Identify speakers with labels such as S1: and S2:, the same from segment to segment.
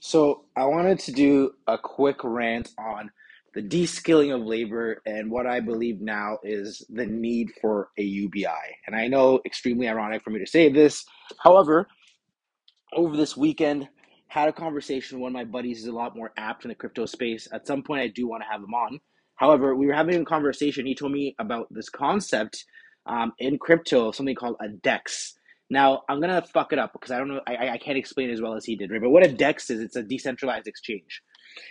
S1: So I wanted to do a quick rant on the de-skilling of labor and what I believe now is the need for a UBI. And I know extremely ironic for me to say this. However, over this weekend, had a conversation with one of my buddies is a lot more apt in the crypto space. At some point I do want to have him on. However, we were having a conversation. He told me about this concept um, in crypto, something called a DEX. Now I'm gonna fuck it up because I don't know. I, I can't explain as well as he did, right? But what a DEX is, it's a decentralized exchange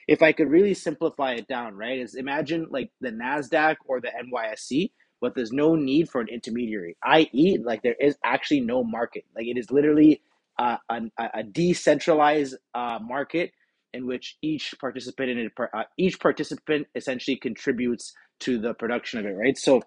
S1: if I could really simplify it down, right, is imagine like the NASDAQ or the NYSE, but there's no need for an intermediary, i.e., like there is actually no market. Like it is literally uh, a, a decentralized uh, market in which each participant in it, uh, each participant essentially contributes to the production of it, right? So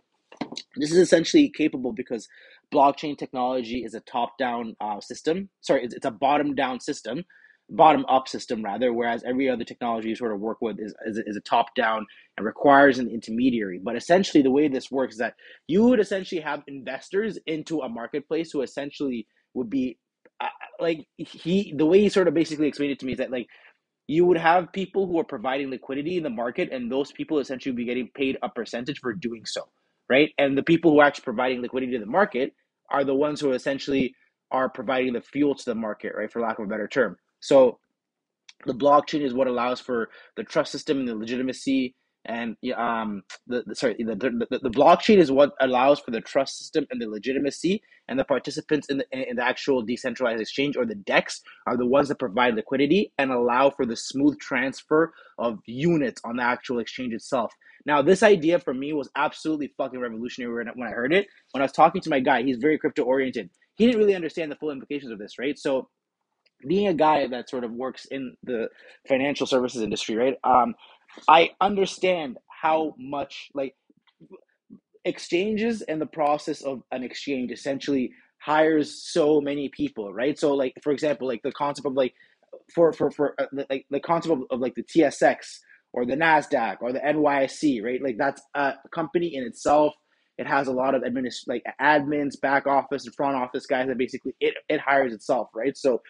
S1: this is essentially capable because blockchain technology is a top-down uh, system. Sorry, it's, it's a bottom-down system bottom up system rather, whereas every other technology you sort of work with is, is, is a top down and requires an intermediary. But essentially, the way this works is that you would essentially have investors into a marketplace who essentially would be uh, like he the way he sort of basically explained it to me is that like you would have people who are providing liquidity in the market and those people essentially would be getting paid a percentage for doing so right and the people who are actually providing liquidity to the market are the ones who essentially are providing the fuel to the market right for lack of a better term. So the blockchain is what allows for the trust system and the legitimacy and um the, the sorry the, the, the blockchain is what allows for the trust system and the legitimacy and the participants in the in the actual decentralized exchange or the dex are the ones that provide liquidity and allow for the smooth transfer of units on the actual exchange itself. Now this idea for me was absolutely fucking revolutionary when, i heard it. When i was talking to my guy he's very crypto oriented he didn't really understand the full implications of this right? So being a guy that sort of works in the financial services industry, right? Um, I understand how much like exchanges and the process of an exchange essentially hires so many people, right? So, like for example, like the concept of like for for for uh, like the concept of, of like the TSX or the Nasdaq or the NYSE, right? Like that's a company in itself. It has a lot of administ like admins, back office, and front office guys that basically it, it hires itself, right? So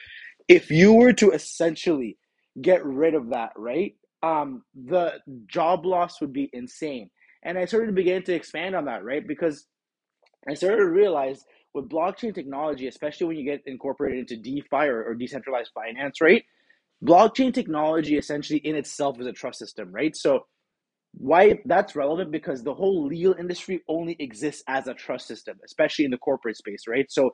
S1: if you were to essentially get rid of that, right? Um, the job loss would be insane. And I sort of began to expand on that, right? Because I started to realize with blockchain technology, especially when you get incorporated into DeFi or, or decentralized finance, right? Blockchain technology essentially in itself is a trust system, right? So why that's relevant because the whole legal industry only exists as a trust system, especially in the corporate space, right? So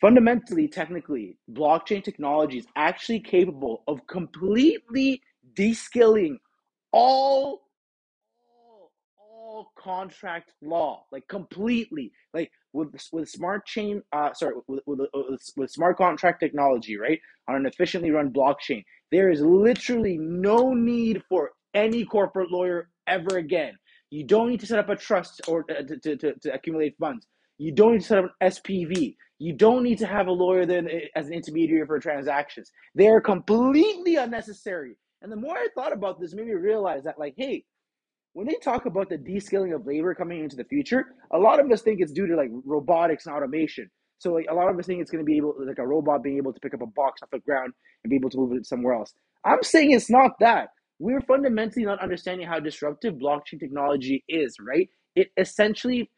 S1: fundamentally, technically, blockchain technology is actually capable of completely deskilling all, all, contract law, like completely, like with with smart chain, uh, sorry, with, with, with, with smart contract technology, right, on an efficiently run blockchain, there is literally no need for any corporate lawyer ever again. You don't need to set up a trust or uh, to, to, to, to accumulate funds. You don't need to set up an SPV. You don't need to have a lawyer then eh, as an intermediary for transactions. They are completely unnecessary. And the more I thought about this, made me realize that, like, hey, when they talk about the deskilling of labor coming into the future, a lot of us think it's due to like robotics and automation. So like a lot of us think it's going to be able, like a robot being able to pick up a box off the ground and be able to move it somewhere else. I'm saying it's not that. We're fundamentally not understanding how disruptive blockchain technology is, right? It essentially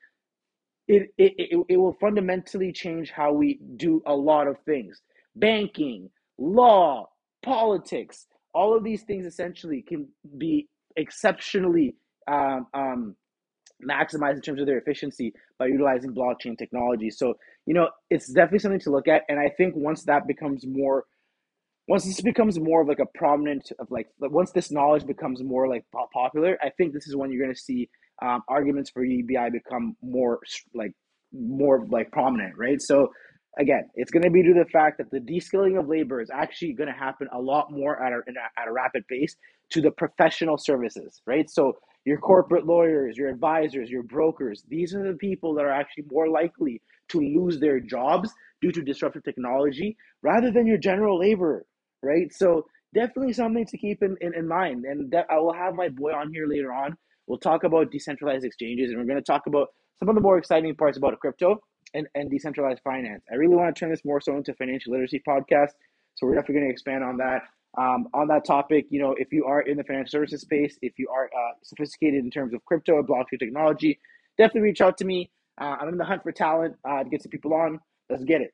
S1: it, it, it, it will fundamentally change how we do a lot of things banking law politics all of these things essentially can be exceptionally um, um, maximized in terms of their efficiency by utilizing blockchain technology so you know it's definitely something to look at and i think once that becomes more once this becomes more of like a prominent of like once this knowledge becomes more like popular i think this is when you're going to see um, arguments for UBI become more like more like prominent, right? So again, it's going to be due to the fact that the deskilling of labor is actually going to happen a lot more at a, at a rapid pace to the professional services, right? So your corporate lawyers, your advisors, your brokers, these are the people that are actually more likely to lose their jobs due to disruptive technology rather than your general labor, right? So definitely something to keep in, in, in mind. And that I will have my boy on here later on We'll talk about decentralized exchanges, and we're going to talk about some of the more exciting parts about crypto and, and decentralized finance. I really want to turn this more so into financial literacy podcast. So we're definitely going to expand on that. Um, on that topic, you know, if you are in the financial services space, if you are uh, sophisticated in terms of crypto or blockchain technology, definitely reach out to me. Uh, I'm in the hunt for talent uh, to get some people on. Let's get it.